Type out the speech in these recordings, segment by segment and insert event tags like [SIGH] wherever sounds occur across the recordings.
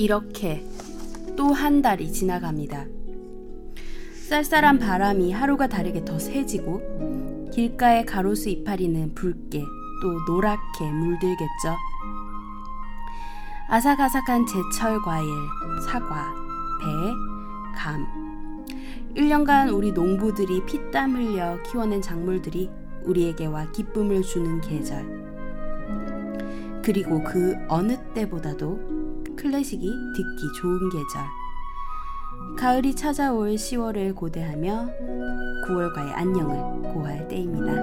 이렇게 또 한 달이 지나갑니다. 쌀쌀한 바람이 하루가 다르게 더 세지고 길가의 가로수 이파리는 붉게 또 노랗게 물들겠죠. 아삭아삭한 제철 과일, 사과, 배, 감. 1년간 우리 농부들이 피땀 흘려 키워낸 작물들이 우리에게 와 기쁨을 주는 계절. 그리고 그 어느 때보다도 클래식이 듣기 좋은 계절. 가을이 찾아올 10월을 고대하며 9월과의 안녕을 고할 때입니다.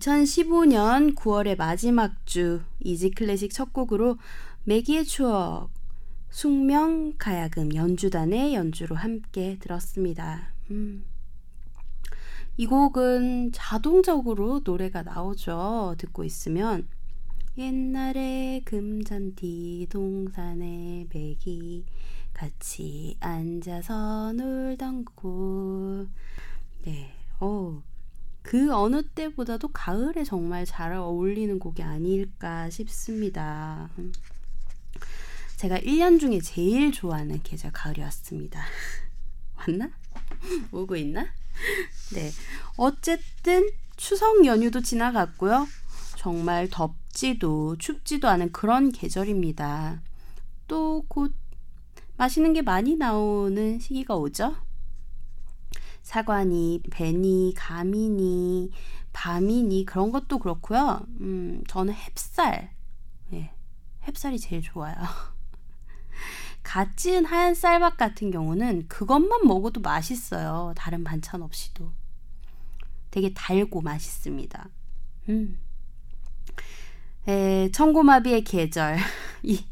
2015년 9월의 마지막 주 이지 클래식 첫 곡으로 매기의 추억 숙명 가야금 연주단의 연주로 함께 들었습니다. 음. 이 곡은 자동적으로 노래가 나오죠. 듣고 있으면 옛날에 금잔디 동산에 매기 같이 앉아서 놀던 곳. 네, 어, 그 어느 때보다도 가을에 정말 잘 어울리는 곡이 아닐까 싶습니다. 제가 1년 중에 제일 좋아하는 계절 가을이었습니다. [LAUGHS] 왔나? [LAUGHS] 오고 있나? 네. 어쨌든 추석 연휴도 지나갔고요. 정말 덥지도 춥지도 않은 그런 계절입니다. 또 곧 맛있는 게 많이 나오는 시기가 오죠? 사과니, 배니, 가미니, 밤이니 그런 것도 그렇고요. 음, 저는 햅쌀, 예, 햅쌀이 제일 좋아요. [LAUGHS] 갓 지은 하얀 쌀밥 같은 경우는 그것만 먹어도 맛있어요. 다른 반찬 없이도. 되게 달고 맛있습니다. 음. 에, 청고마비의 계절. [LAUGHS] 이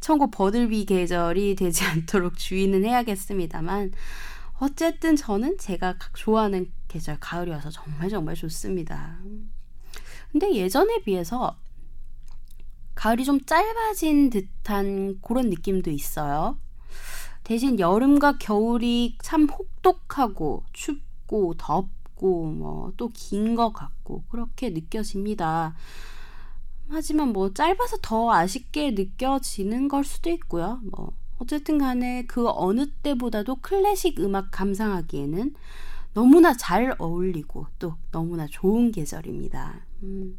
청고 버들비 계절이 되지 않도록 주의는 해야겠습니다만, 어쨌든 저는 제가 좋아하는 계절 가을이어서 정말 정말 좋습니다. 근데 예전에 비해서 가을이 좀 짧아진 듯한 그런 느낌도 있어요. 대신 여름과 겨울이 참 혹독하고 춥고 덥고 뭐 또 긴 것 같고 그렇게 느껴집니다. 하지만 뭐 짧아서 더 아쉽게 느껴지는 걸 수도 있고요. 뭐 어쨌든 간에 그 어느 때보다도 클래식 음악 감상하기에는 너무나 잘 어울리고 또 너무나 좋은 계절입니다. 음.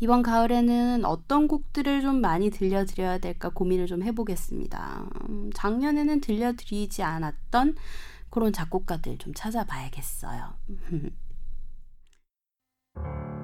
이번 가을에는 어떤 곡들을 좀 많이 들려드려야 될까 고민을 좀 해보겠습니다. 음, 작년에는 들려드리지 않았던 그런 작곡가들 좀 찾아봐야겠어요. [LAUGHS]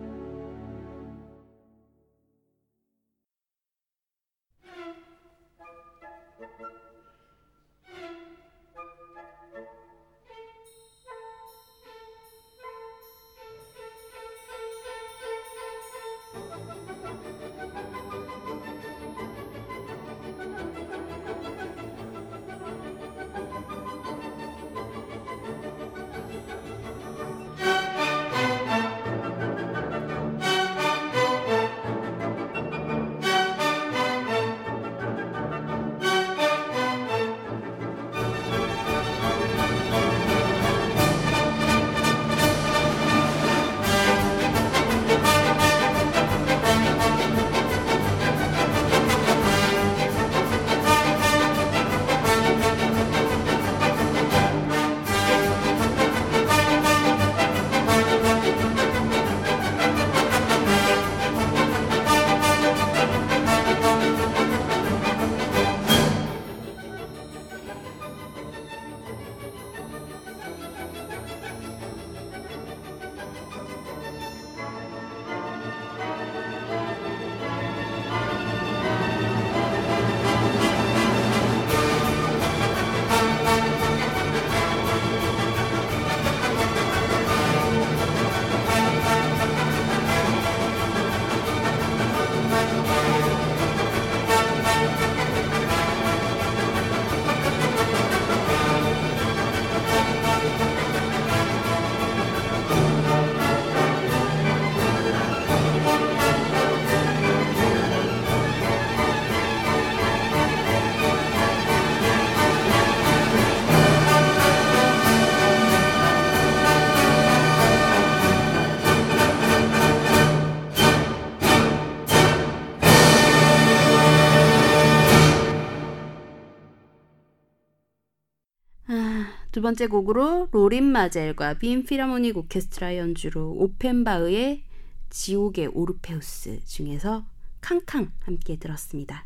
두 번째 곡으로 로린 마젤과 빈 필하모닉 오케스트라 연주로 오펜바흐의 지옥의 오르페우스 중에서 캉캉 함께 들었습니다.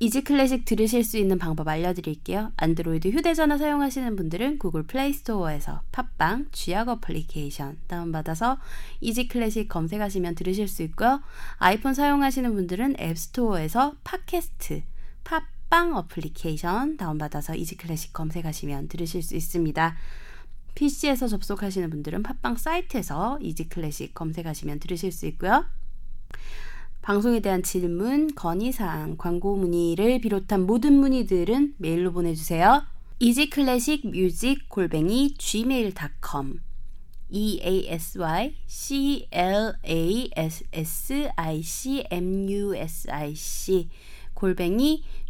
이지 클래식 들으실 수 있는 방법 알려드릴게요. 안드로이드 휴대전화 사용하시는 분들은 구글 플레이 스토어에서 팟빵 쥐약 어플리케이션 다운받아서 이지 클래식 검색하시면 들으실 수 있고요. 아이폰 사용하시는 분들은 앱스토어에서 팟캐스트 팟 팟빵 어플리케이션 다운받아서 이지클래식 검색하시면 들으실 수 있습니다. PC에서 접속하시는 분들은 팟빵 사이트에서 이지클래식 검색하시면 들으실 수 있고요. 방송에 대한 질문, 건의사항, 광고 문의를 비롯한 모든 문의들은 메일로 보내주세요. 골뱅이 gmail.com e a s y c l a s s i c m u s i c 골뱅이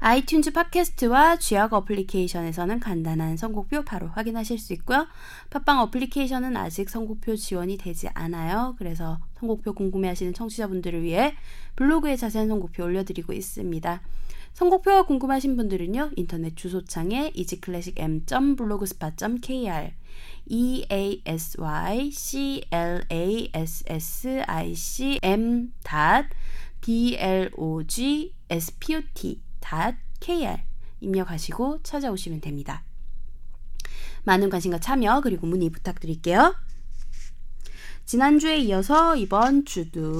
아이튠즈 팟캐스트와 쥐약 어플리케이션에서는 간단한 선곡표 바로 확인하실 수 있고요. 팟빵 어플리케이션은 아직 선곡표 지원이 되지 않아요. 그래서 선곡표 궁금해하시는 청취자분들을 위해 블로그에 자세한 선곡표 올려드리고 있습니다. 선곡표가 궁금하신 분들은요. 인터넷 주소창에 easyclassicm.blogspot.kr e a s y c l a s s i c m b l o g s p o t kr 입력하시고 찾아오시면 됩니다. 많은 관심과 참여 그리고 문의 부탁드릴게요. 지난주에 이어서 이번 주도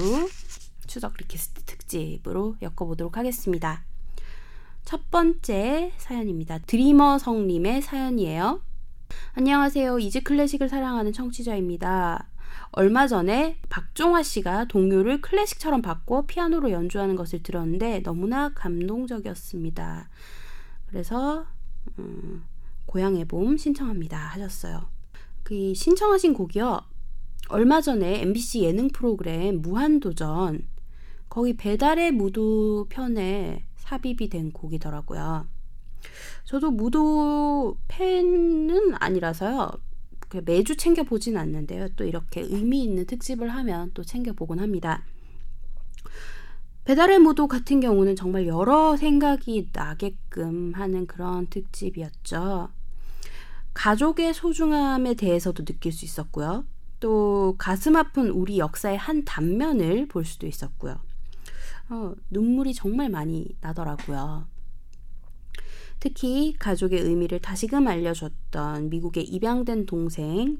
추석 request 특집으로 엮어보도록 하겠습니다. 첫 번째 사연입니다. 드리머 성님의 사연이에요. 안녕하세요. 이지 클래식을 사랑하는 청취자입니다. 얼마 전에 박종화 씨가 동요를 클래식처럼 바꿔 피아노로 연주하는 것을 들었는데 너무나 감동적이었습니다. 그래서 음, 고향의 봄 신청합니다 하셨어요. 그 신청하신 곡이요. 얼마 전에 MBC 예능 프로그램 무한도전 거기 배달의 무도 편에 삽입이 된 곡이더라고요. 저도 무도 팬은 아니라서요. 매주 챙겨보진 않는데요. 또 이렇게 의미 있는 특집을 하면 또 챙겨보곤 합니다. 배달의 무도 같은 경우는 정말 여러 생각이 나게끔 하는 그런 특집이었죠. 가족의 소중함에 대해서도 느낄 수 있었고요. 또 가슴 아픈 우리 역사의 한 단면을 볼 수도 있었고요. 어, 눈물이 정말 많이 나더라고요. 특히 가족의 의미를 다시금 알려줬던 미국의 입양된 동생에게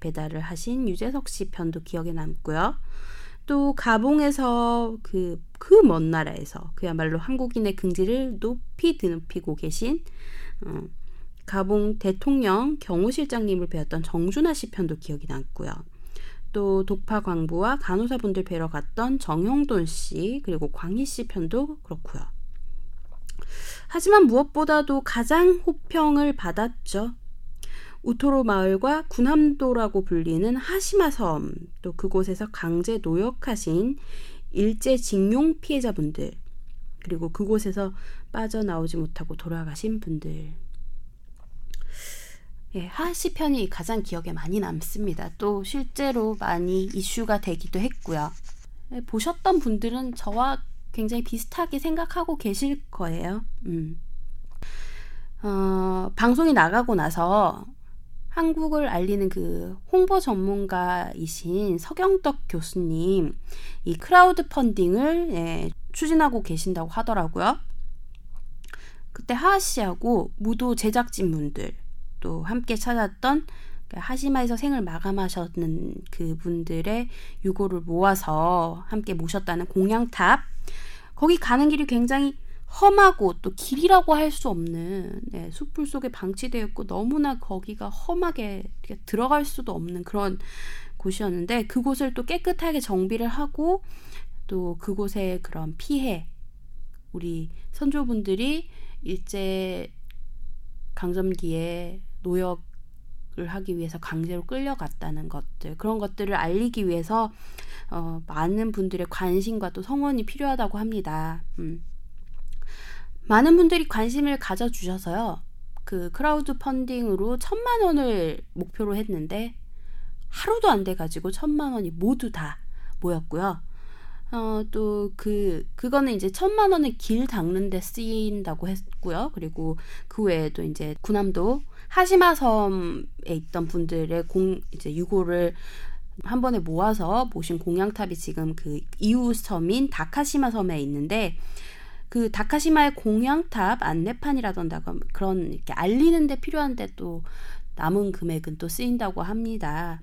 배달을 하신 유재석 씨 편도 기억에 남고요. 또 가봉에서 그 그 먼 나라에서 그야말로 한국인의 긍지를 높이 드높이고 계신 어, 가봉 대통령 경호실장님을 배웠던 정준하 씨 편도 기억이 남고요. 또 독파 광부와 간호사분들 뵈러 갔던 정형돈 씨 그리고 광희 씨 편도 그렇고요. 하지만 무엇보다도 가장 호평을 받았죠. 우토로 마을과 군함도라고 불리는 하시마 섬, 또 그곳에서 강제 노역하신 일제 징용 피해자분들, 그리고 그곳에서 빠져나오지 못하고 돌아가신 분들. 예, 하시 편이 가장 기억에 많이 남습니다. 또 실제로 많이 이슈가 되기도 했고요. 예, 보셨던 분들은 저와 굉장히 비슷하게 생각하고 계실 거예요. 음. 어, 방송이 나가고 나서 한국을 알리는 그 홍보 전문가이신 서경덕 교수님 이 크라우드 펀딩을 예, 추진하고 계신다고 하더라고요. 그때 하하 씨하고 무도 제작진 분들 또 함께 찾았던 그 하시마에서 생을 마감하셨는 그 분들의 유고를 모아서 함께 모셨다는 공양탑 거기 가는 길이 굉장히 험하고 또 길이라고 할 수 없는 네, 숲풀 속에 방치되어 있고 너무나 거기가 험하게 들어갈 수도 없는 그런 곳이었는데 그곳을 또 깨끗하게 정비를 하고 또 그곳의 그런 피해 우리 선조분들이 일제 강점기에 노역 을 하기 위해서 강제로 끌려갔다는 것들 그런 것들을 알리기 위해서 어, 많은 분들의 관심과 또 성원이 필요하다고 합니다. 음. 많은 분들이 관심을 가져주셔서요. 그 크라우드 펀딩으로 천만 원을 목표로 했는데 하루도 안 돼가지고 천만 원이 모두 다 모였고요. 어, 또 그, 그거는 이제 천만 원을 길 닦는데 쓰인다고 했고요. 그리고 그 외에도 이제 군함도 하시마 섬에 있던 분들의 공, 이제 유골을 한 번에 모아서 모신 공양탑이 지금 그 이웃 섬인 다카시마 섬에 있는데 그 다카시마의 공양탑 안내판이라던가 그런 이렇게 알리는데 필요한데 또 남은 금액은 또 쓰인다고 합니다.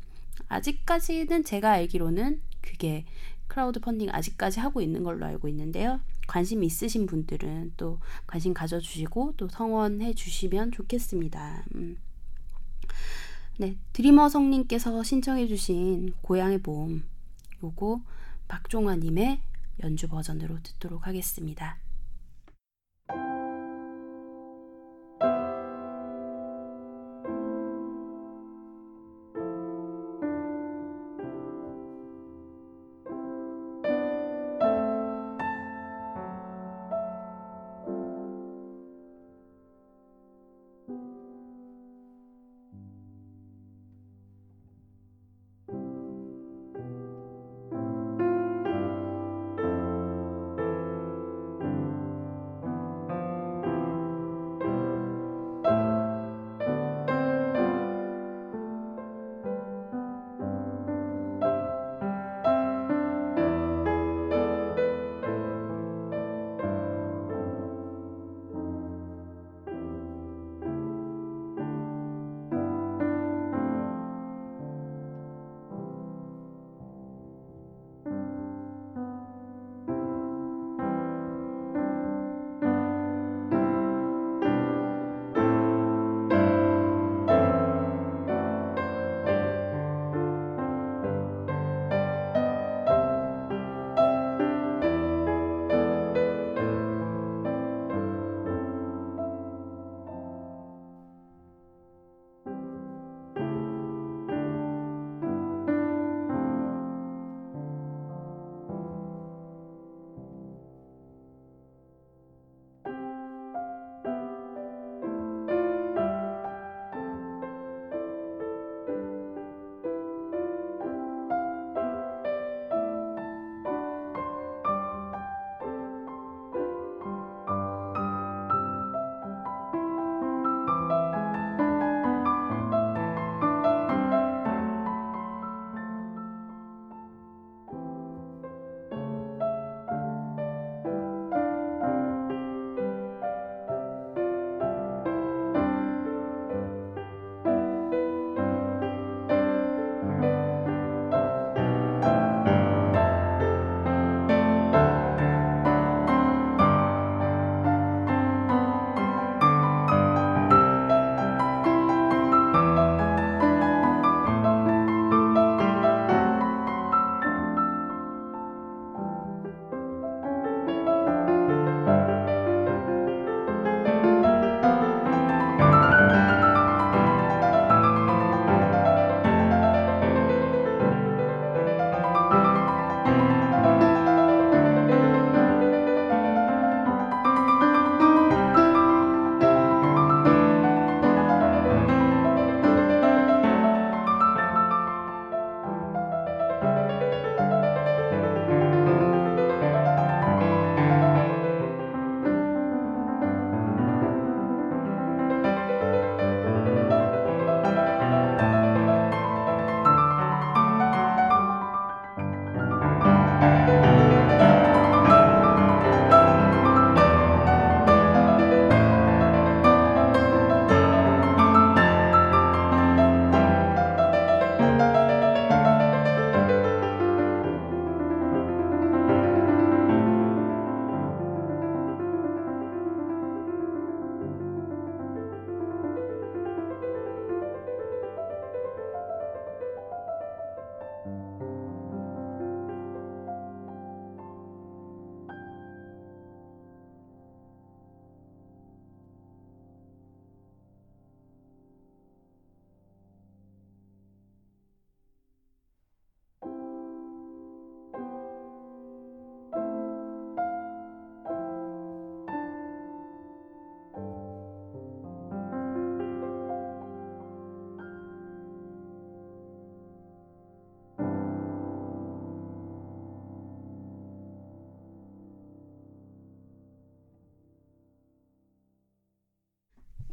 아직까지는 제가 알기로는 그게 크라우드 펀딩 아직까지 하고 있는 걸로 알고 있는데요. 관심 있으신 분들은 또 관심 가져주시고 또 성원해 주시면 좋겠습니다. 음. 네, 드리머 성님께서 신청해 주신 고향의 봄 요거 박종화님의 연주 버전으로 듣도록 하겠습니다.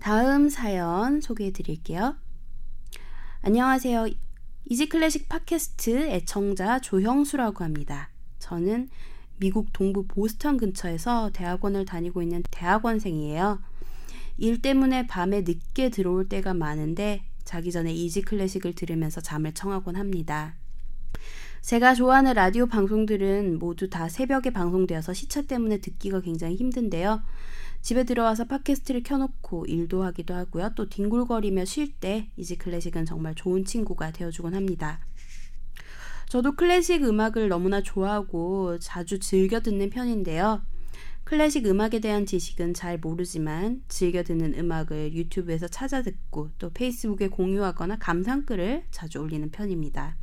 다음 사연 소개해 드릴게요. 안녕하세요. 이지클래식 팟캐스트 애청자 조형수라고 합니다. 저는 미국 동부 보스턴 근처에서 대학원을 다니고 있는 대학원생이에요. 일 때문에 밤에 늦게 들어올 때가 많은데 자기 전에 이지 클래식을 들으면서 잠을 청하곤 합니다. 제가 좋아하는 라디오 방송들은 모두 다 새벽에 방송되어서 시차 때문에 듣기가 굉장히 힘든데요. 집에 들어와서 팟캐스트를 켜놓고 일도 하기도 하고요. 또 뒹굴거리며 쉴 때 이지 클래식은 정말 좋은 친구가 되어주곤 합니다. 저도 클래식 음악을 너무나 좋아하고 자주 즐겨 듣는 편인데요. 클래식 음악에 대한 지식은 잘 모르지만 즐겨 듣는 음악을 유튜브에서 찾아 듣고 또 페이스북에 공유하거나 감상글을 자주 올리는 편입니다.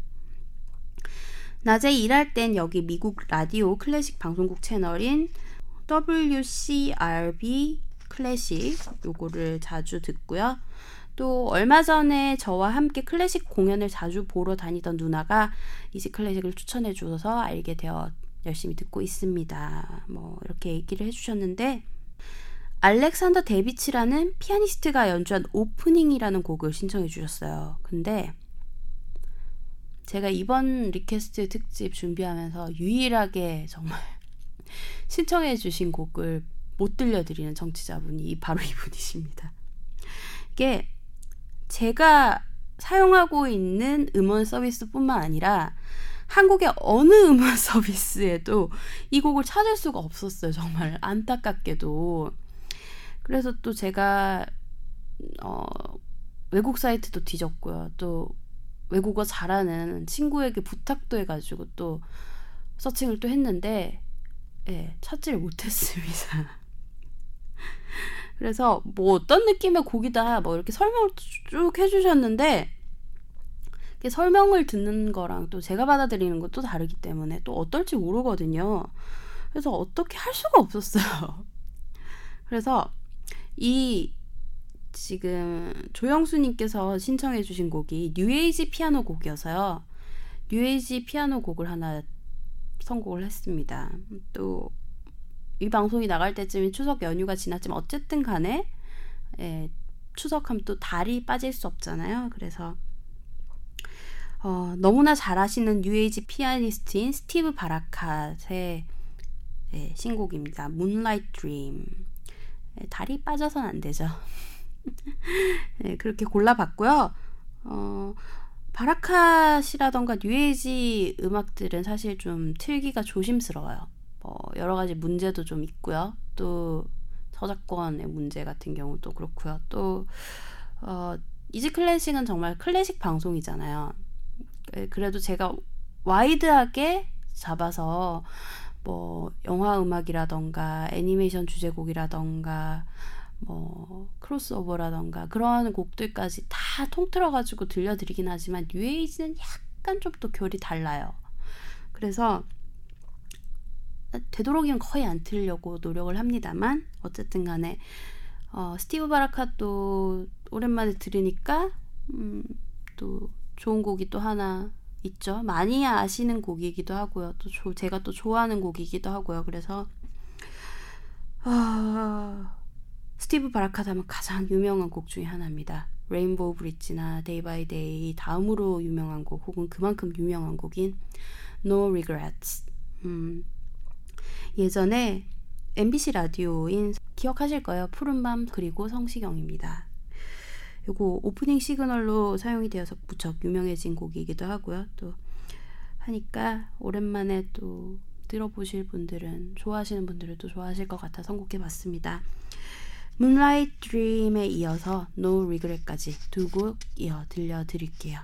낮에 일할 땐 여기 미국 라디오 클래식 방송국 채널인 WCRB 클래식 요거를 자주 듣고요. 또 얼마 전에 저와 함께 클래식 공연을 자주 보러 다니던 누나가 이지 클래식을 추천해 주셔서 알게 되어 열심히 듣고 있습니다. 뭐 이렇게 얘기를 해주셨는데 알렉산더 데비치라는 피아니스트가 연주한 오프닝이라는 곡을 신청해 주셨어요. 근데 제가 이번 request 특집 준비하면서 유일하게 정말 신청해 주신 곡을 못 들려드리는 정치자분이 바로 이분이십니다. 이게 제가 사용하고 있는 음원 서비스뿐만 아니라 한국의 어느 음원 [LAUGHS] 서비스에도 이 곡을 찾을 수가 없었어요. 정말 안타깝게도. 그래서 또 제가 어, 외국 사이트도 뒤졌고요. 또 외국어 잘하는 친구에게 부탁도 해가지고 또 서칭을 또 했는데 예, 찾지를 못했습니다. [LAUGHS] 그래서 뭐 어떤 느낌의 곡이다 뭐 이렇게 설명을 쭉 해주셨는데 설명을 듣는 거랑 또 제가 받아들이는 것도 다르기 때문에 또 어떨지 모르거든요. 그래서 어떻게 할 수가 없었어요. [LAUGHS] 그래서 이 지금 조영수님께서 신청해주신 곡이 뉴에이지 피아노 곡이어서요. 뉴에이지 피아노 곡을 하나 선곡을 했습니다. 또 이 방송이 나갈 때쯤이 추석 연휴가 지났지만 어쨌든 간에 예, 추석하면 또 달이 빠질 수 없잖아요. 그래서 어, 너무나 잘 아시는 뉴에이지 피아니스트인 스티브 바라캇의 예, 신곡입니다. Moonlight Dream. 예, 달이 빠져선 안 되죠. [LAUGHS] 예, 그렇게 골라봤고요. 어, 바라캇이라던가 뉴에이지 음악들은 사실 좀 틀기가 조심스러워요. 뭐 여러 가지 문제도 좀 있고요. 또 저작권의 문제 같은 경우도 그렇고요. 또 어, 이지 클래식은 정말 클래식 방송이잖아요. 예, 그래도 제가 wide하게 잡아서 뭐 영화 음악이라던가 애니메이션 주제곡이라던가 뭐 크로스오버라던가 그런 곡들까지 다 통틀어 가지고 들려드리긴 하지만 뉴에이지는 약간 좀 또 결이 달라요. 그래서 되도록이면 거의 안 틀려고 노력을 합니다만 어쨌든 간에 어, 스티브 바라카도 오랜만에 들으니까 음, 또 좋은 곡이 또 하나 있죠. 많이 아시는 곡이기도 하고요. 또 조, 제가 또 좋아하는 곡이기도 하고요. 그래서 아, 스티브 바라캇 하면 가장 유명한 곡 중에 하나입니다. Rainbow Bridge나 Day by Day 다음으로 유명한 곡 혹은 그만큼 유명한 곡인 No Regrets. 음, 예전에 MBC 라디오인 기억하실 거예요. 푸른밤 그리고 성시경입니다. 요거 오프닝 시그널로 사용이 되어서 무척 유명해진 곡이기도 하고요. 또 하니까 오랜만에 또 들어보실 분들은 좋아하시는 분들은 또 좋아하실 것 같아 선곡해 봤습니다. Moonlight Dream에 이어서 No Regret까지 두 곡 이어 들려드릴게요.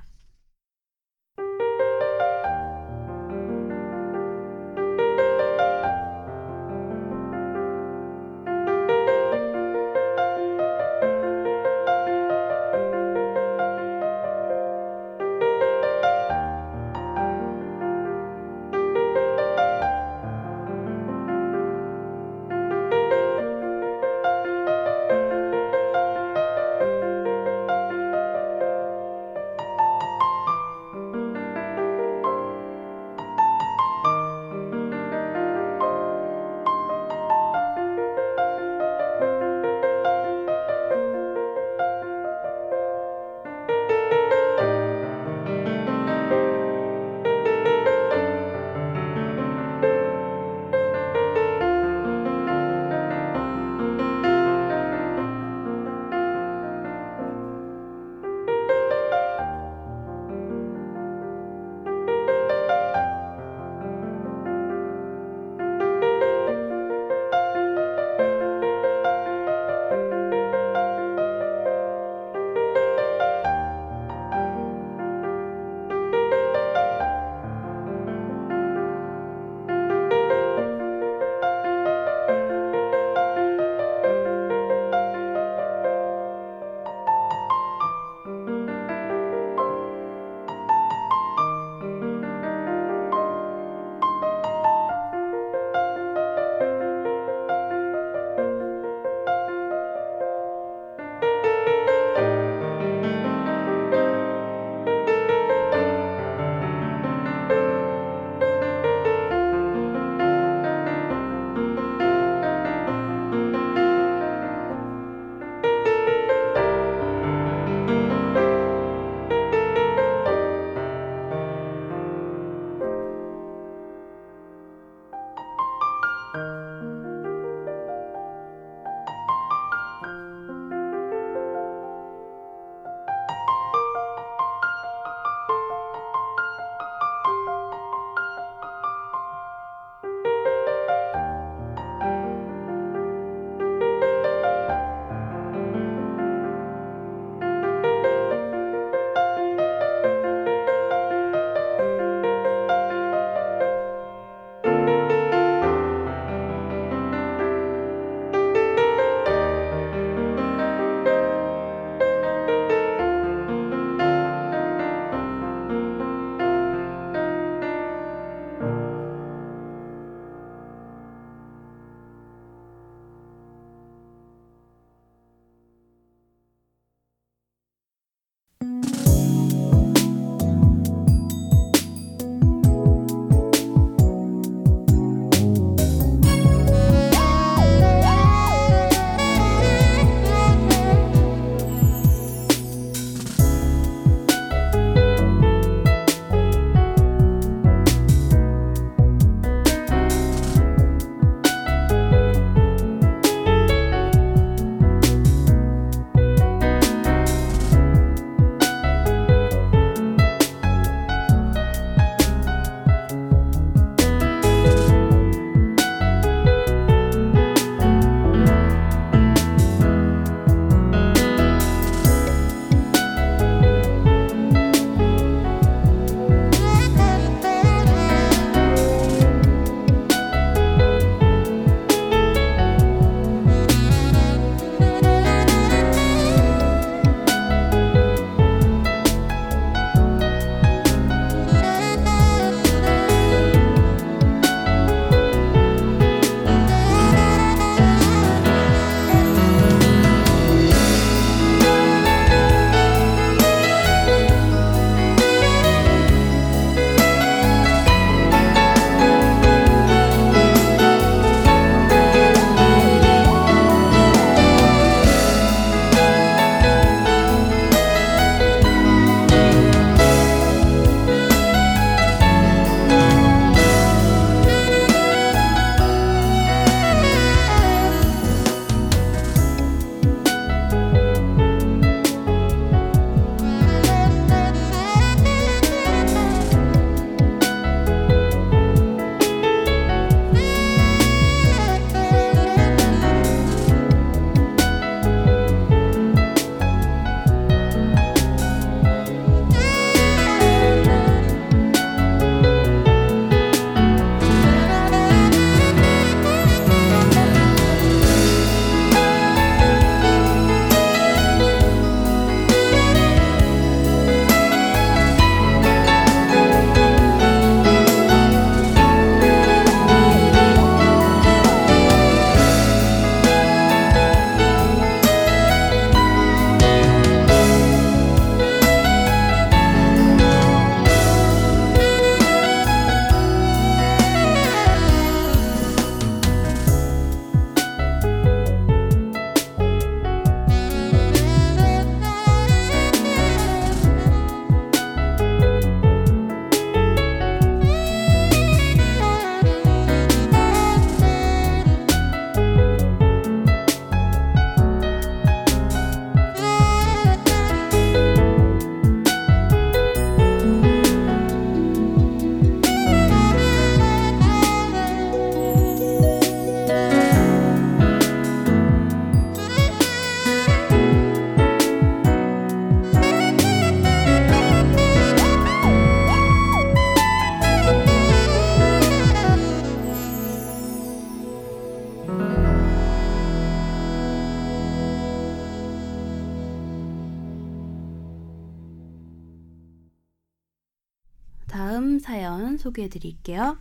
사연 소개해 드릴게요.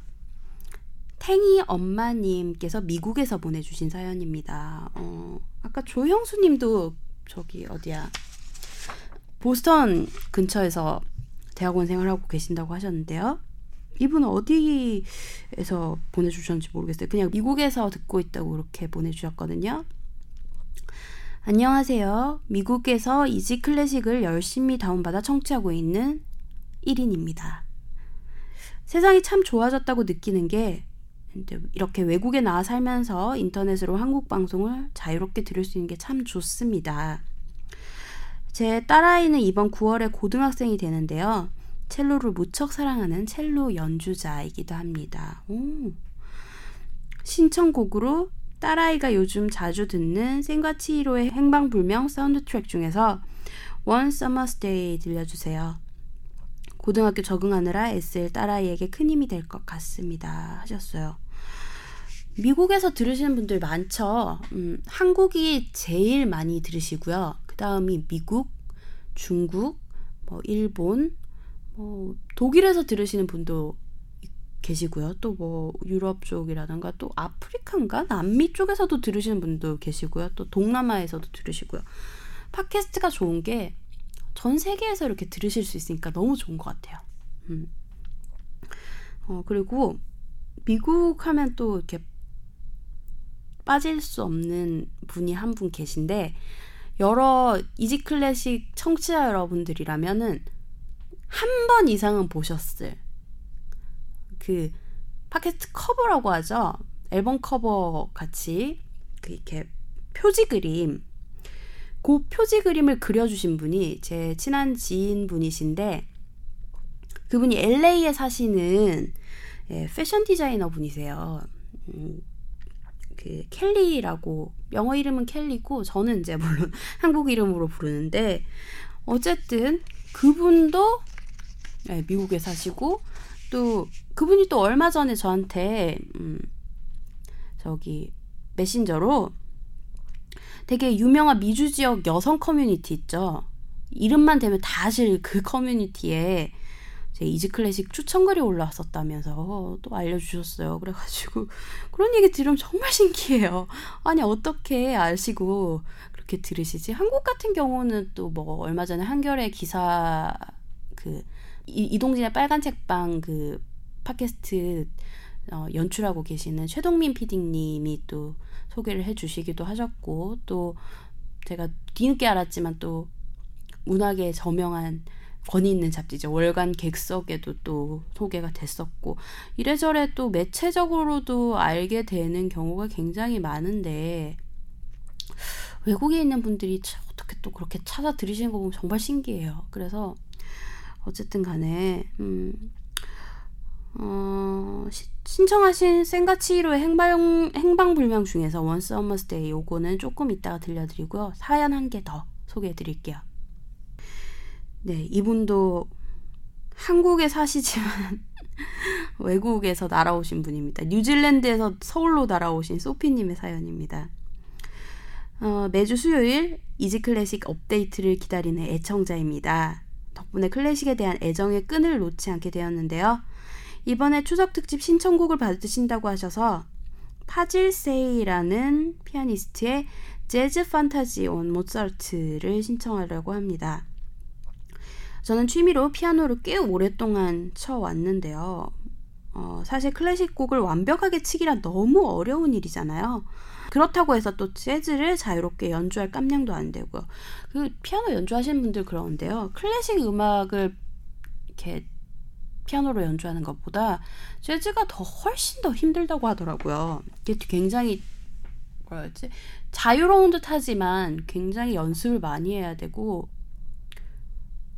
탱이 엄마님께서 미국에서 보내주신 사연입니다. 어, 아까 조형수님도 저기 어디야 보스턴 근처에서 대학원 생활하고 계신다고 하셨는데요. 이분은 어디에서 보내주셨는지 모르겠어요. 그냥 미국에서 듣고 있다고 그렇게 보내주셨거든요. 안녕하세요. 미국에서 이지 클래식을 열심히 다운받아 청취하고 있는 1인입니다. 세상이 참 좋아졌다고 느끼는 게 이렇게 외국에 나와 살면서 인터넷으로 한국 방송을 자유롭게 들을 수 있는 게 참 좋습니다. 제 딸아이는 이번 9월에 고등학생이 되는데요. 첼로를 무척 사랑하는 첼로 연주자이기도 합니다. 오. 신청곡으로 딸아이가 요즘 자주 듣는 생과 치히로의 행방불명 사운드 트랙 중에서 One Summer's Day 들려주세요. 고등학교 적응하느라 애쓸 딸아이에게 큰 힘이 될 것 같습니다. 하셨어요. 미국에서 들으시는 분들 많죠. 음, 한국이 제일 많이 들으시고요. 그 다음이 미국, 중국, 뭐 일본, 뭐 독일에서 들으시는 분도 계시고요. 또 뭐 유럽 쪽이라든가 또 아프리카인가 남미 쪽에서도 들으시는 분도 계시고요. 또 동남아에서도 들으시고요. 팟캐스트가 좋은 게 전 세계에서 이렇게 들으실 수 있으니까 너무 좋은 것 같아요. 음. 어, 그리고 미국 하면 또 이렇게 빠질 수 없는 분이 한 분 계신데 여러 이지 클래식 청취자 여러분들이라면은 한 번 이상은 보셨을 그 팟캐스트 커버라고 하죠. 앨범 커버 같이 그 이렇게 표지 그림 그 표지 그림을 그려주신 분이 제 친한 지인 분이신데 그분이 LA에 사시는 예, 패션 디자이너 분이세요. 음, 그 켈리라고 영어 이름은 켈리고 저는 이제 물론 [LAUGHS] 한국 이름으로 부르는데 어쨌든 그분도 네, 미국에 사시고 또 그분이 또 얼마 전에 저한테 음, 저기 메신저로 되게 유명한 미주 지역 여성 커뮤니티 있죠. 이름만 대면 다 아실 그 커뮤니티에 제 Easy Classic 추천글이 올라왔었다면서 또 알려주셨어요. 그래가지고 그런 얘기 들으면 정말 신기해요. 아니 어떻게 아시고 그렇게 들으시지? 한국 같은 경우는 또 뭐 얼마 전에 한겨레 기사 그 이동진의 빨간 책방 그 팟캐스트 어, 연출하고 계시는 최동민 PD님이 또 소개를 해주시기도 하셨고 또 제가 뒤늦게 알았지만 또 문학에 저명한 권위 있는 잡지죠. 월간 객석에도 또 소개가 됐었고 이래저래 또 매체적으로도 알게 되는 경우가 굉장히 많은데 외국에 있는 분들이 어떻게 또 그렇게 찾아 들으시는 거 보면 정말 신기해요. 그래서 어쨌든 간에 음, 어, 시, 신청하신 센과 치히로의 행방, 행방불명 중에서 One Summer's Day 요거는 조금 이따가 들려드리고요. 사연 한 개 더 소개해드릴게요. 네, 이분도 한국에 사시지만 [LAUGHS] 외국에서 날아오신 분입니다. 뉴질랜드에서 서울로 날아오신 소피님의 사연입니다. 어, 매주 수요일 Easy Classic 업데이트를 기다리는 애청자입니다. 덕분에 클래식에 대한 애정의 끈을 놓지 않게 되었는데요. 이번에 추석 특집 신청곡을 받으신다고 하셔서 파질세이라는 피아니스트의 재즈 판타지 온 모차르트를 신청하려고 합니다. 저는 취미로 피아노를 꽤 오랫동안 쳐왔는데요. 어, 사실 클래식 곡을 완벽하게 치기란 너무 어려운 일이잖아요. 그렇다고 해서 또 재즈를 자유롭게 연주할 깜냥도 안 되고요. 그 피아노 연주하시는 분들 그러는데요. 클래식 음악을 이렇게 피아노로 연주하는 것보다 재즈가 더 훨씬 더 힘들다고 하더라고요. 이게 굉장히 뭐라지 자유로운 듯하지만 굉장히 연습을 많이 해야 되고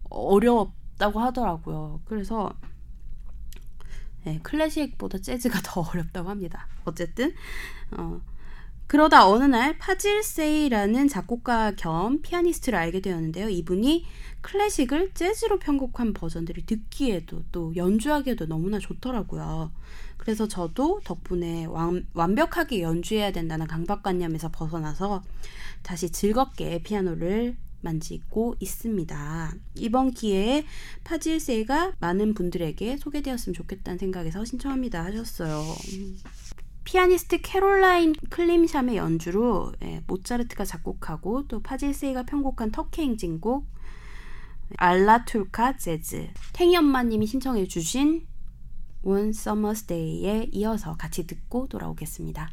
어렵다고 하더라고요. 그래서 네, 클래식보다 재즈가 더 [LAUGHS] 어렵다고 합니다. 어쨌든 어, 그러다 어느 날 파질세이라는 작곡가 겸 피아니스트를 알게 되었는데요. 이분이 클래식을 재즈로 편곡한 버전들이 듣기에도 또 연주하기에도 너무나 좋더라고요. 그래서 저도 덕분에 완, 완벽하게 연주해야 된다는 강박관념에서 벗어나서 다시 즐겁게 피아노를 만지고 있습니다. 이번 기회에 파질세가 많은 분들에게 소개되었으면 좋겠다는 생각에서 신청합니다 하셨어요. 피아니스트 캐롤라인 클림샴의 연주로 예, 모차르트가 작곡하고 또 파질세이가 편곡한 터키 행진곡 알라툴카 재즈 탱이 엄마님이 신청해 주신 One Summer's Day에 이어서 같이 듣고 돌아오겠습니다.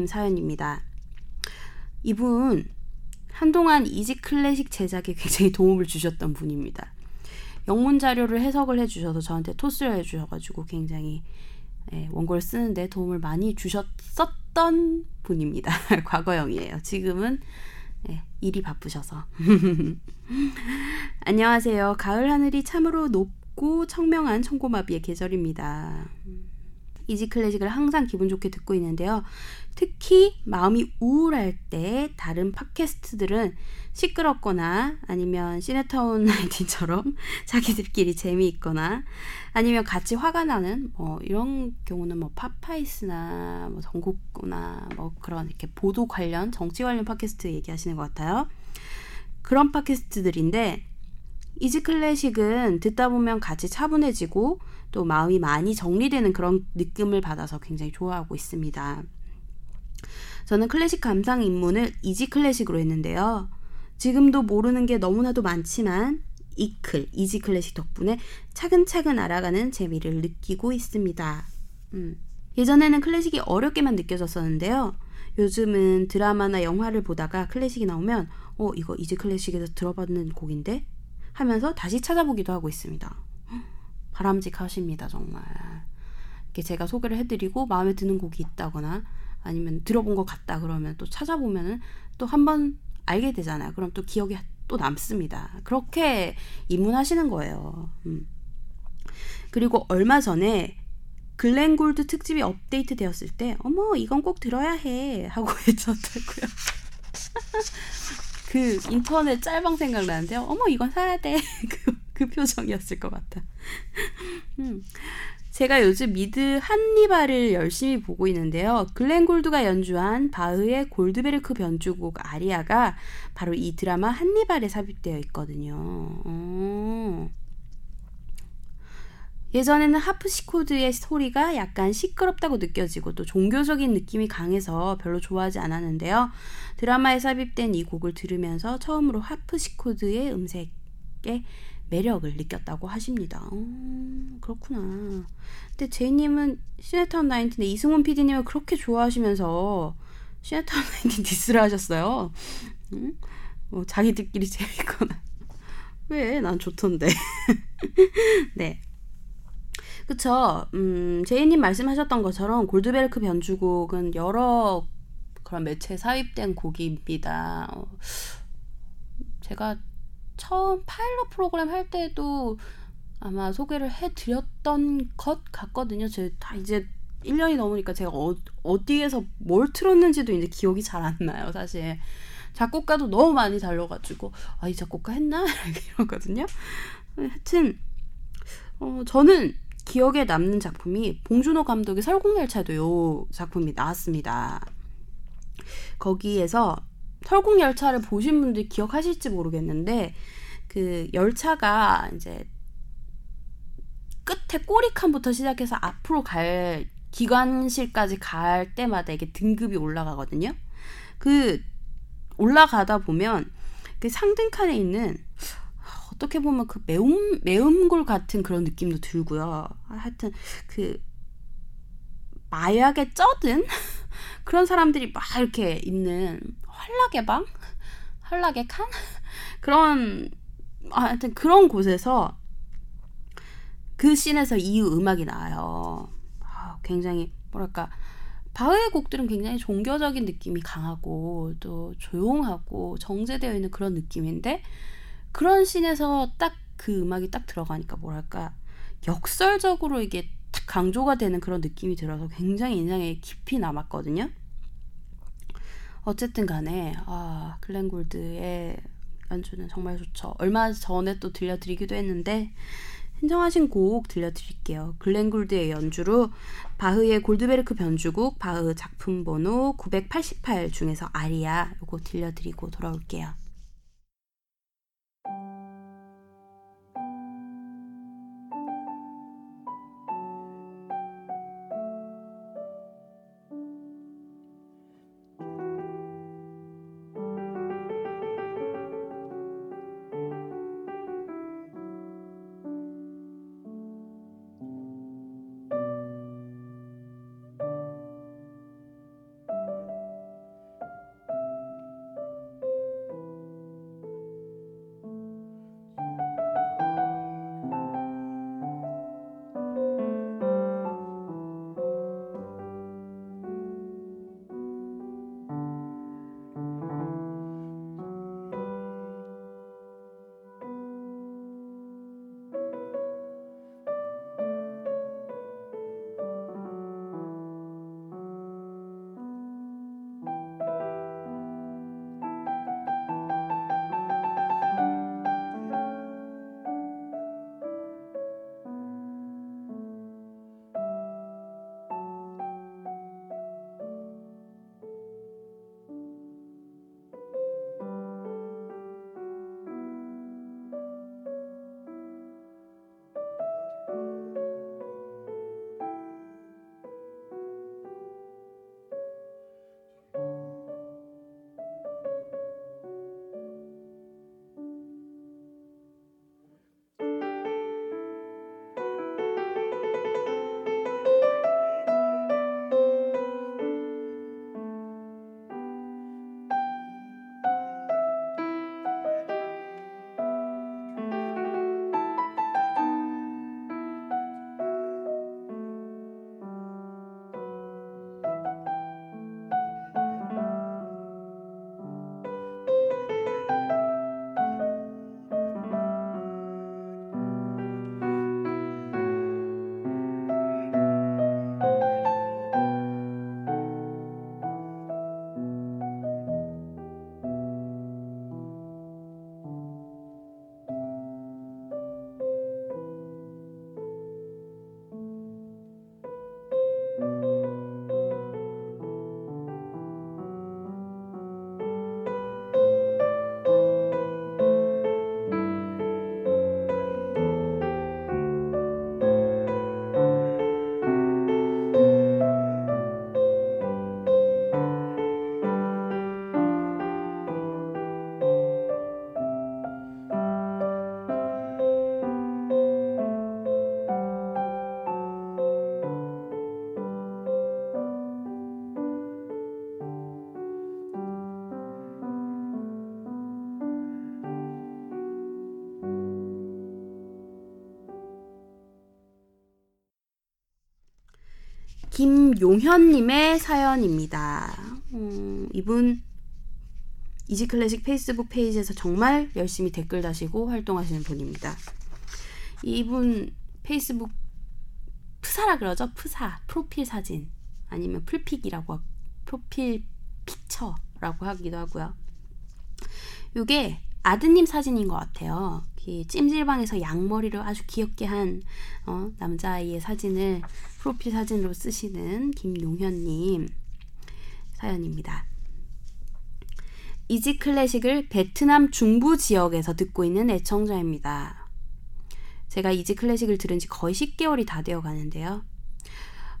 님 사연입니다. 이분 한동안 이지 클래식 제작에 굉장히 도움을 주셨던 분입니다. 영문 자료를 해석을 해주셔서 저한테 토스를 해주셔가지고 굉장히 예, 원고를 쓰는데 도움을 많이 주셨었던 분입니다. [LAUGHS] 과거형이에요. 지금은 예, 일이 바쁘셔서. [LAUGHS] 안녕하세요. 가을 하늘이 참으로 높고 청명한 청고마비의 계절입니다. Easy Classic을 항상 기분 좋게 듣고 있는데요. 특히 마음이 우울할 때 다른 팟캐스트들은 시끄럽거나 아니면 씨네타운 나인틴처럼 [LAUGHS] 자기들끼리 재미있거나 아니면 같이 화가 나는 뭐 이런 경우는 뭐 파파이스나 뭐 전국구나 뭐 그런 이렇게 보도 관련 정치 관련 팟캐스트 얘기하시는 것 같아요. 그런 팟캐스트들인데 Easy Classic은 듣다 보면 같이 차분해지고 또 마음이 많이 정리되는 그런 느낌을 받아서 굉장히 좋아하고 있습니다. 저는 클래식 감상 입문을 Easy Classic으로 했는데요. 지금도 모르는 게 너무나도 많지만 이클, Easy Classic 덕분에 차근차근 알아가는 재미를 느끼고 있습니다. 음. 예전에는 클래식이 어렵게만 느껴졌었는데요. 요즘은 드라마나 영화를 보다가 클래식이 나오면 어 이거 Easy Classic에서 들어봤는 곡인데 하면서 다시 찾아보기도 하고 있습니다. 바람직하십니다, 정말. 이렇게 제가 소개를 해드리고 마음에 드는 곡이 있다거나 아니면 들어본 것 같다 그러면 또 찾아보면은 또 한 번 알게 되잖아요. 그럼 또 기억이 또 남습니다. 그렇게 입문하시는 거예요. 음. 그리고 얼마 전에 글렌 골드 특집이 업데이트 되었을 때 어머 이건 꼭 들어야 해 하고 [LAUGHS] 외쳤다고요. [LAUGHS] 그 인터넷 짤방 생각나는데요. 어머 이건 사야 돼. [LAUGHS] 그, 그 표정이었을 것 같아. 음. 제가 요즘 미드 한니발을 열심히 보고 있는데요. 글렌 골드가 연주한 바흐의 골드베르크 변주곡 아리아가 바로 이 드라마 한니발에 삽입되어 있거든요. 어. 예전에는 하프시코드의 소리가 약간 시끄럽다고 느껴지고 또 종교적인 느낌이 강해서 별로 좋아하지 않았는데요. 드라마에 삽입된 이 곡을 들으면서 처음으로 하프시코드의 음색에 매력을 느꼈다고 하십니다. 어, 그렇구나. 근데 제이님은 시네타운 나인틴의 이승훈 PD님을 그렇게 좋아하시면서 시네타운 나인틴 디스를 하셨어요. 응? 뭐 자기들끼리 [LAUGHS] 재밌거나. 왜? 난 좋던데. [LAUGHS] 네. 그쵸. 음, 제이님 말씀하셨던 것처럼 골드베르크 변주곡은 여러 그런 매체에 삽입된 곡입니다. 어, 제가 처음 파일럿 프로그램 할 때도 아마 소개를 해드렸던 것 같거든요. 제가 이제 1년이 넘으니까 제가 어, 어디에서 뭘 틀었는지도 이제 기억이 잘 안 나요, 사실. 작곡가도 너무 많이 달려가지고, 아, 이 작곡가 했나? [LAUGHS] 이러거든요. 하여튼, 어, 저는 기억에 남는 작품이 봉준호 감독의 설국열차도 요 작품이 나왔습니다. 거기에서 설국 열차를 보신 분들 기억하실지 모르겠는데 그 열차가 이제 끝에 꼬리칸부터 시작해서 앞으로 갈 기관실까지 갈 때마다 이게 등급이 올라가거든요. 그 올라가다 보면 그 상등칸에 있는 어떻게 보면 그 매운 매운골 같은 그런 느낌도 들고요. 하여튼 그 마약에 쩌든 [LAUGHS] 그런 사람들이 막 이렇게 있는 환락의 방, 환락의 칸 그런 아, 하여튼 그런 곳에서 그 씬에서 이 음악이 나와요. 아, 굉장히 뭐랄까 바흐의 곡들은 굉장히 종교적인 느낌이 강하고 또 조용하고 정제되어 있는 그런 느낌인데 그런 씬에서 딱 그 음악이 딱 들어가니까 뭐랄까 역설적으로 이게 딱 강조가 되는 그런 느낌이 들어서 굉장히 인상에 깊이 남았거든요. 어쨌든 간에 아, 글렌 골드의 연주는 정말 좋죠. 얼마 전에 또 들려드리기도 했는데 신청하신 곡 들려드릴게요. 글렌 골드의 연주로 바흐의 골드베르크 변주곡 바흐 작품 번호 988 중에서 아리아 요거 들려드리고 돌아올게요. 김용현님의 사연입니다. 음, 이분 Easy Classic 페이스북 페이지에서 정말 열심히 댓글 다시고 활동하시는 분입니다. 이분 페이스북 프사라 그러죠? 프사 프로필 사진 아니면 플픽이라고 profile picture라고 하기도 하고요. 이게 아드님 사진인 것 같아요. 찜질방에서 양머리를 아주 귀엽게 한 어, 남자아이의 사진을 프로필 사진으로 쓰시는 김용현님 사연입니다. Easy Classic을 베트남 중부 지역에서 듣고 있는 애청자입니다. 제가 Easy Classic을 들은 지 거의 10개월이 다 되어 가는데요.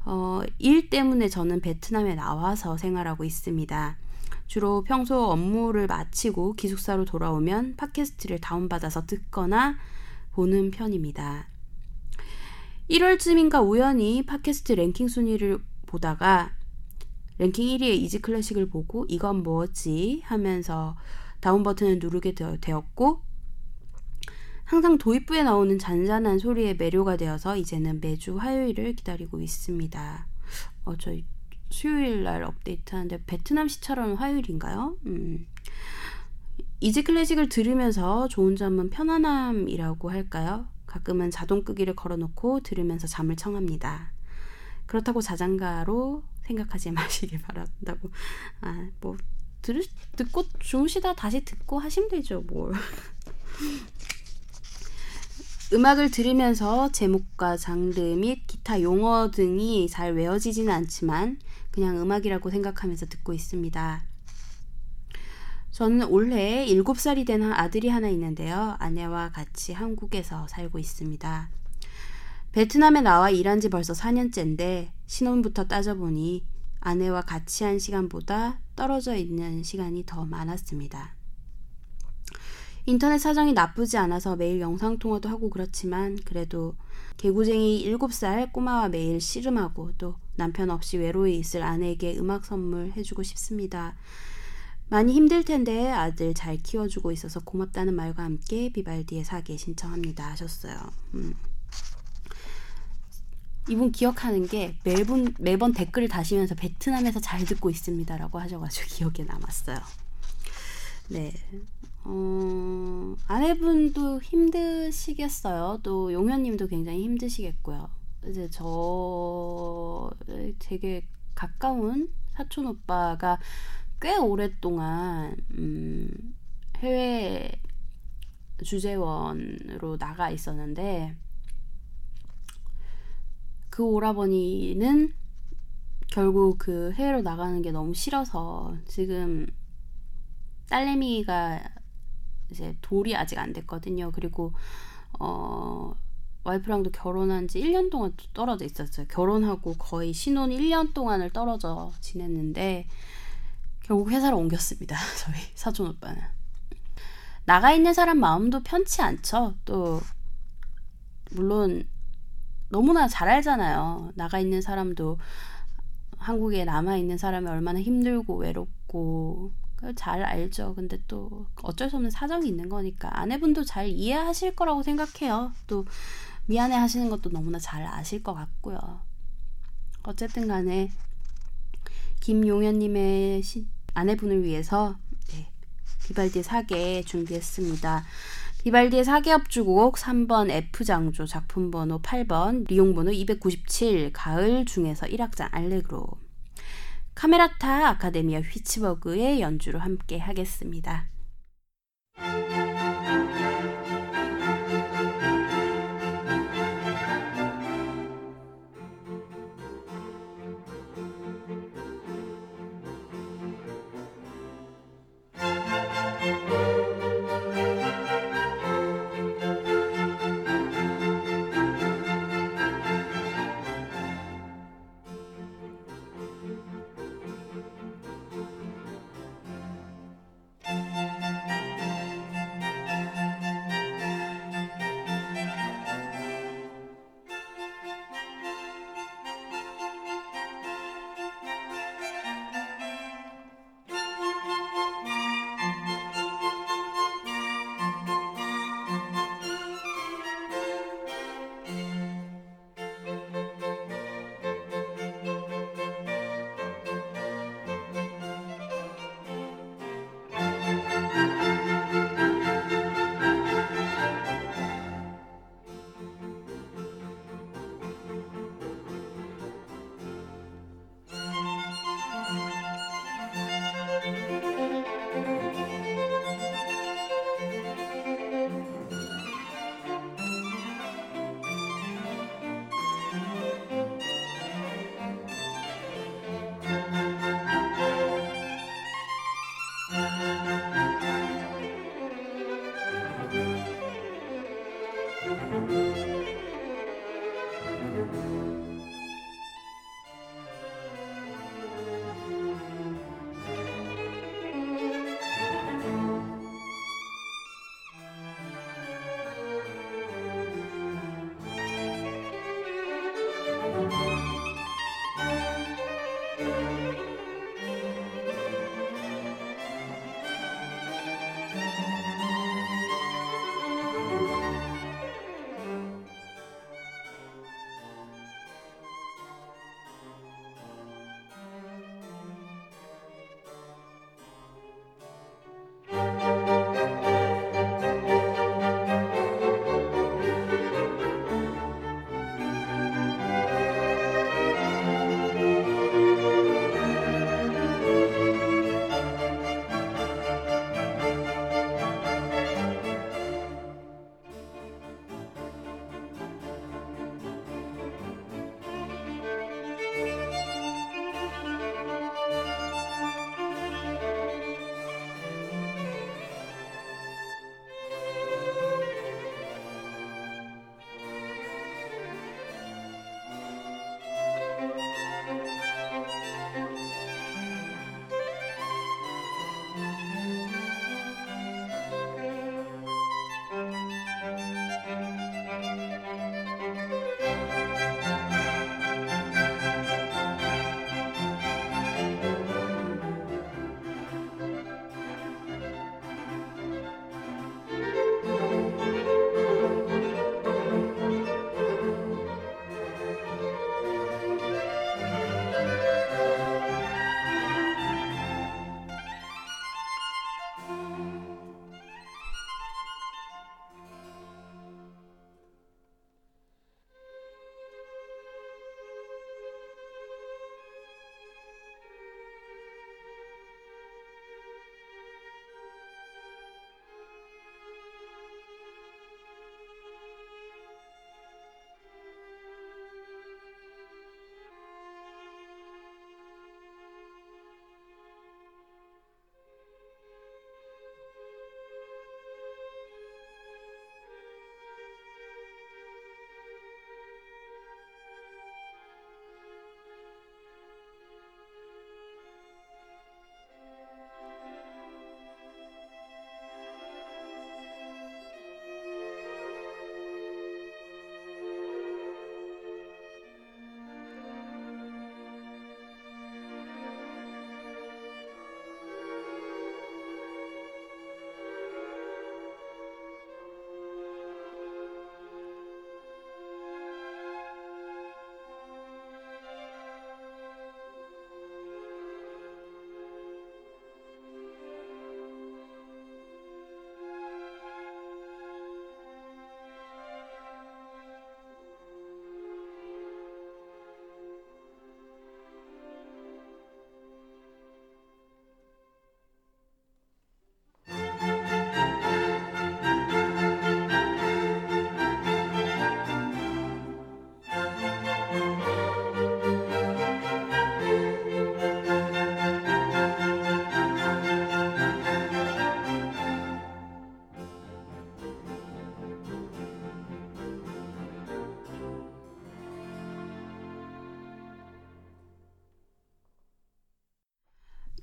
어, 일 때문에 저는 베트남에 나와서 생활하고 있습니다. 주로 평소 업무를 마치고 기숙사로 돌아오면 팟캐스트를 다운받아서 듣거나 보는 편입니다. 1월쯤인가 우연히 팟캐스트 랭킹 순위를 보다가 랭킹 1위의 Easy Classic을 보고 이건 뭐지 하면서 다운 버튼을 누르게 되었고 항상 도입부에 나오는 잔잔한 소리에 매료가 되어서 이제는 매주 화요일을 기다리고 있습니다. 어, 저희 수요일 날 업데이트 하는데 베트남 시차론 화요일인가요? 음. 이지 클래식을 들으면서 좋은 점은 편안함이라고 할까요? 가끔은 자동 끄기를 걸어놓고 들으면서 잠을 청합니다. 그렇다고 자장가로 생각하지 [LAUGHS] 마시길 바란다고. 아, 뭐 들, 듣고 주무시다 다시 듣고 하시면 되죠, 뭘. [LAUGHS] 음악을 들으면서 제목과 장르 및 기타 용어 등이 잘 외워지지는 않지만 그냥 음악이라고 생각하면서 듣고 있습니다. 저는 올해 7살이 된 아들이 하나 있는데요. 아내와 같이 한국에서 살고 있습니다. 베트남에 나와 일한 지 벌써 4년째인데 신혼부터 따져보니 아내와 같이 한 시간보다 떨어져 있는 시간이 더 많았습니다. 인터넷 사정이 나쁘지 않아서 매일 영상통화도 하고 그렇지만 그래도 개구쟁이 7살 꼬마와 매일 씨름하고 또 남편 없이 외로이 있을 아내에게 음악 선물 해주고 싶습니다. 많이 힘들 텐데 아들 잘 키워주고 있어서 고맙다는 말과 함께 비발디의 사계 신청합니다 하셨어요. 음. 이분 기억하는 게 매번 매번 댓글을 다시면서 베트남에서 잘 듣고 있습니다라고 하셔가지고 [LAUGHS] 기억에 남았어요. 네, 어, 아내분도 힘드시겠어요. 또 용현님도 굉장히 힘드시겠고요. 이제 저 되게 가까운 사촌 오빠가 꽤 오랫동안 음, 해외 주재원으로 나가 있었는데 그 오라버니는 결국 그 해외로 나가는 게 너무 싫어서 지금 딸내미가 이제 돌이 아직 안 됐거든요. 그리고 어 와이프랑도 결혼한 지 1년 동안 떨어져 있었어요. 결혼하고 거의 신혼 1년 동안을 떨어져 지냈는데 결국 회사를 옮겼습니다. [LAUGHS] 저희 사촌 오빠는. 나가 있는 사람 마음도 편치 않죠. 또 물론 너무나 잘 알잖아요. 나가 있는 사람도 한국에 남아 있는 사람이 얼마나 힘들고 외롭고 잘 알죠. 근데 또 어쩔 수 없는 사정이 있는 거니까 아내분도 잘 이해하실 거라고 생각해요. 또 미안해 하시는 것도 너무나 잘 아실 것 같고요. 어쨌든 간에 김용현님의 시, 아내분을 위해서 네, 비발디 사계 준비했습니다. 비발디의 사계업 주곡 3번 F장조 작품번호 8번 리용번호 297 가을 중에서 1악장 알레그로 카메라타 아카데미아 휘츠버그의 연주로 함께 하겠습니다.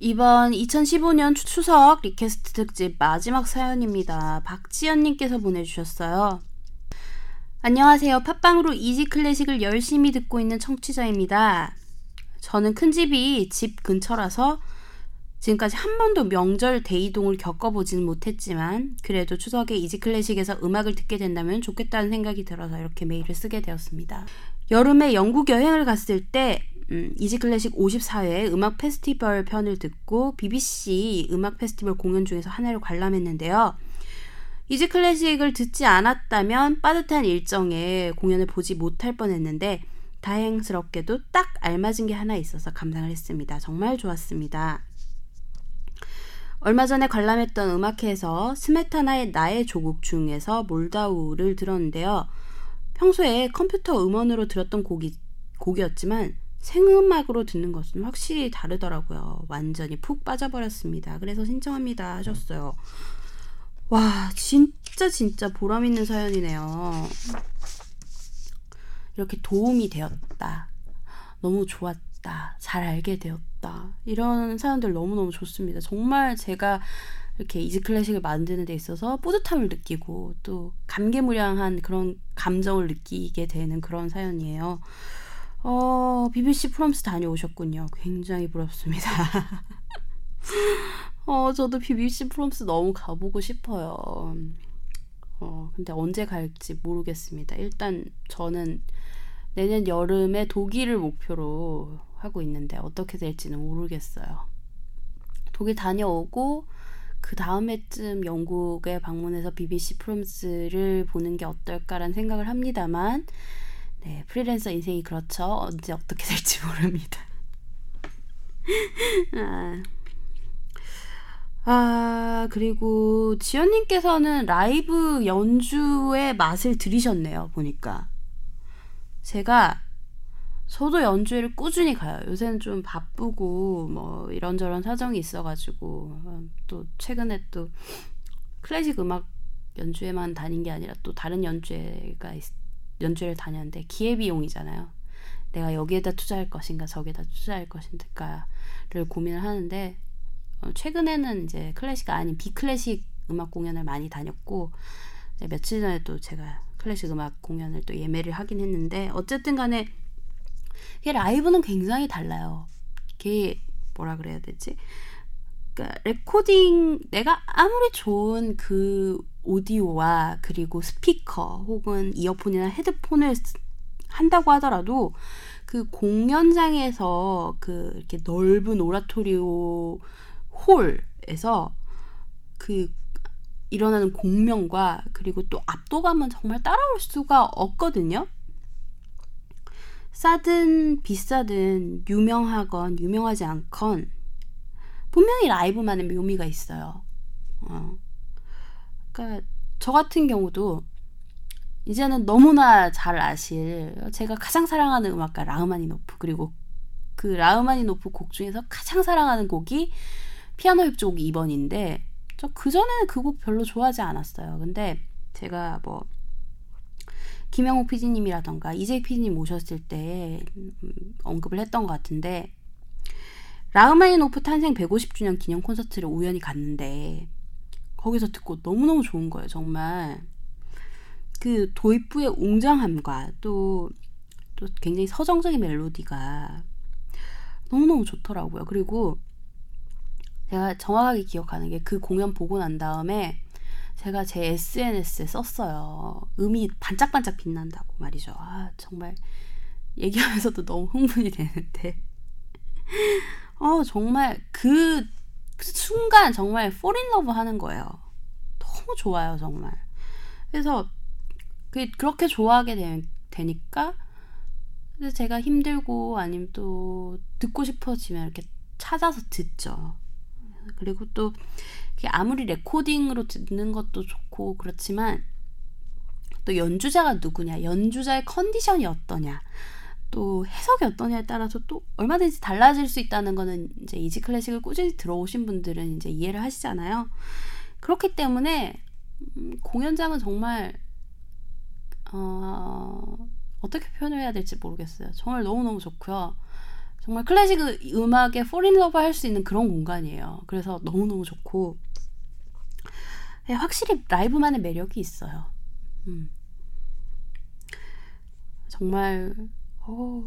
이번 2015년 추석 리퀘스트 특집 마지막 사연입니다. 박지연님께서 보내주셨어요. 안녕하세요. 팟빵으로 Easy Classic을 열심히 듣고 있는 청취자입니다. 저는 큰 집이 집 근처라서 지금까지 한 번도 명절 대이동을 겪어보지는 못했지만 그래도 추석에 Easy Classic에서 음악을 듣게 된다면 좋겠다는 생각이 들어서 이렇게 메일을 쓰게 되었습니다. 여름에 영국 여행을 갔을 때 음, Easy Classic 54회 음악 페스티벌 편을 듣고 BBC 음악 페스티벌 공연 중에서 하나를 관람했는데요. Easy Classic을 듣지 않았다면 빠듯한 일정에 공연을 보지 못할 뻔했는데 다행스럽게도 딱 알맞은 게 하나 있어서 감상을 했습니다. 정말 좋았습니다. 얼마 전에 관람했던 음악회에서 스메타나의 나의 조국 중에서 몰다우를 들었는데요. 평소에 컴퓨터 음원으로 들었던 곡이, 곡이었지만 생음악으로 듣는 것은 확실히 다르더라고요. 완전히 푹 빠져버렸습니다. 그래서 신청합니다 하셨어요. 와, 진짜 진짜 보람 있는 사연이네요. 이렇게 도움이 되었다. 너무 좋았다. 잘 알게 되었다. 이런 사연들 너무너무 좋습니다. 정말 제가 이렇게 이지 클래식을 만드는 데 있어서 뿌듯함을 느끼고 또 감개무량한 그런 감정을 느끼게 되는 그런 사연이에요. 어, BBC 프롬스 다녀오셨군요. 굉장히 부럽습니다. [LAUGHS] 어, 저도 BBC 프롬스 너무 가보고 싶어요. 어, 근데 언제 갈지 모르겠습니다. 일단 저는 내년 여름에 독일을 목표로 하고 있는데 어떻게 될지는 모르겠어요. 독일 다녀오고 그 다음에쯤 영국에 방문해서 BBC 프롬스를 보는 게 어떨까라는 생각을 합니다만 네, 프리랜서 인생이 그렇죠. 언제 어떻게 될지 [LAUGHS] 모릅니다. 아. 아, 그리고 지연님께서는 라이브 연주의 맛을 들이셨네요, 보니까. 제가, 저도 연주회를 꾸준히 가요. 요새는 좀 바쁘고, 뭐, 이런저런 사정이 있어가지고, 또, 최근에 또, 클래식 음악 연주회만 다닌 게 아니라 또 다른 연주회가 있, 연주회를 다녔는데 기회비용이잖아요. 내가 여기에다 투자할 것인가 저기에다 투자할 것인가를 고민을 하는데 어, 최근에는 이제 클래식 아닌 비클래식 음악 공연을 많이 다녔고 며칠 전에 또 제가 클래식 음악 공연을 또 예매를 하긴 했는데 어쨌든 간에 이게 라이브는 굉장히 달라요. 이게 뭐라 그래야 되지? 그러니까 레코딩 내가 아무리 좋은 그 오디오와 그리고 스피커 혹은 이어폰이나 헤드폰을 한다고 하더라도 그 공연장에서 그 이렇게 넓은 오라토리오 홀에서 그 일어나는 공명과 그리고 또 압도감은 정말 따라올 수가 없거든요. 싸든 비싸든 유명하건 유명하지 않건 분명히 라이브만의 묘미가 있어요. 어. 그러니까 저 같은 경우도 이제는 너무나 잘 아실 제가 가장 사랑하는 음악가 라흐마니노프 그리고 그 라흐마니노프 곡 중에서 가장 사랑하는 곡이 피아노 협주곡 2번인데 저 그전에는 그 곡 별로 좋아하지 않았어요. 근데 제가 뭐 김영옥 PD님이라던가 이재익 PD님 오셨을 때 음, 언급을 했던 것 같은데 라흐마니노프 탄생 150주년 기념 콘서트를 우연히 갔는데 거기서 듣고 너무너무 좋은 거예요, 정말. 그 도입부의 웅장함과 또, 또 굉장히 서정적인 멜로디가 너무너무 좋더라고요. 그리고 제가 정확하게 기억하는 게 그 공연 보고 난 다음에 제가 제 SNS에 썼어요. 음이 반짝반짝 빛난다고 말이죠. 아, 정말 얘기하면서도 너무 흥분이 되는데. 어, 정말 그, 그 순간 정말 폴인러브 하는 거예요. 너무 좋아요, 정말. 그래서 그, 그렇게 좋아하게 되, 되니까 제가 힘들고 아니면 또 듣고 싶어지면 이렇게 찾아서 듣죠. 그리고 또 아무리 레코딩으로 듣는 것도 좋고 그렇지만 또 연주자가 누구냐, 연주자의 컨디션이 어떠냐, 또 해석이 어떠냐에 따라서 또 얼마든지 달라질 수 있다는 거는 이제 Easy Classic을 꾸준히 들어오신 분들은 이제 이해를 하시잖아요. 그렇기 때문에 음, 공연장은 정말 어, 어떻게 표현을 해야 될지 모르겠어요. 정말 너무너무 좋고요. 정말 클래식 음악에 fall in love 할수 있는 그런 공간이에요. 그래서 너무너무 좋고 네, 확실히 라이브만의 매력이 있어요. 음. 정말 어,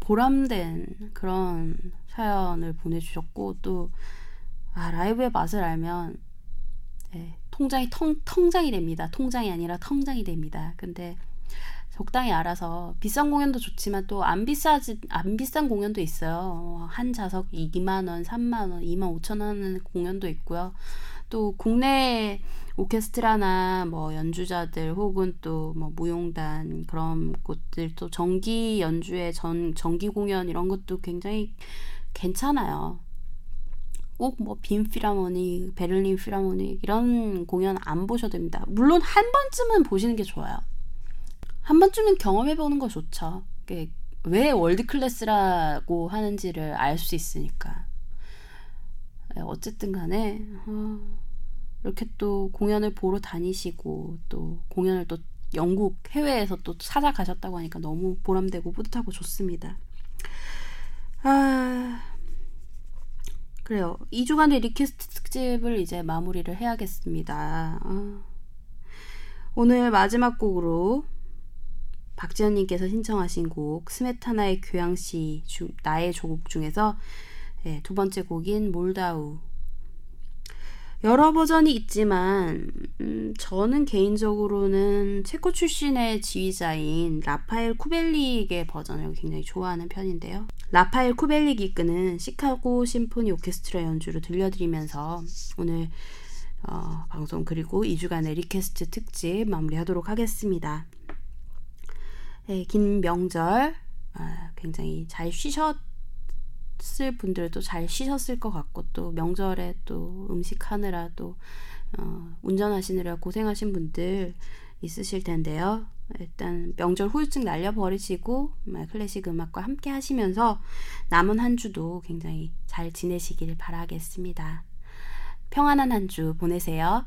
보람된 그런 사연을 보내주셨고 또 아, 라이브의 맛을 알면 네, 통장이 통, 통장이 됩니다. 통장이 아니라 통장이 됩니다. 근데 적당히 알아서 비싼 공연도 좋지만 또 안 비싸지 안 비싼 공연도 있어요. 한 좌석 2만 원, 3만 원, 2만 5천 원 공연도 있고요. 또 국내 오케스트라나 뭐 연주자들 혹은 또 뭐 무용단 그런 곳들 또 정기 연주회 전 정기 공연 이런 것도 굉장히 괜찮아요. 꼭 뭐 빈 필하모닉, 베를린 필하모닉 이런 공연 안 보셔도 됩니다. 물론 한 번쯤은 보시는 게 좋아요. 한 번쯤은 경험해 보는 거 좋죠. 왜 world class라고 하는지를 알 수 있으니까. 네, 어쨌든 간에 어, 이렇게 또 공연을 보러 다니시고 또 공연을 또 영국 해외에서 또 찾아가셨다고 하니까 너무 보람되고 뿌듯하고 좋습니다. 아 그래요. 2주간의 request 특집을 이제 마무리를 해야겠습니다. 아. 오늘 마지막 곡으로 박지현님께서 신청하신 곡 스메타나의 교향시 중, 나의 조국 중에서 네, 두 번째 곡인 몰다우 여러 버전이 있지만 음, 저는 개인적으로는 체코 출신의 지휘자인 라파엘 쿠벨릭의 버전을 굉장히 좋아하는 편인데요. 라파엘 쿠벨릭 이끄는 시카고 심포니 오케스트라 연주를 들려드리면서 오늘 어, 방송 그리고 2주간의 request 특집 마무리하도록 하겠습니다. 네, 긴 명절 아, 굉장히 잘 쉬셨 쉬셨을 분들도 잘 쉬셨을 것 같고 또 명절에 또 음식 하느라 또 어, 운전하시느라 고생하신 분들 있으실 텐데요. 일단 명절 후유증 날려버리시고 클래식 음악과 함께 하시면서 남은 한 주도 굉장히 잘 지내시길 바라겠습니다. 평안한 한 주 보내세요.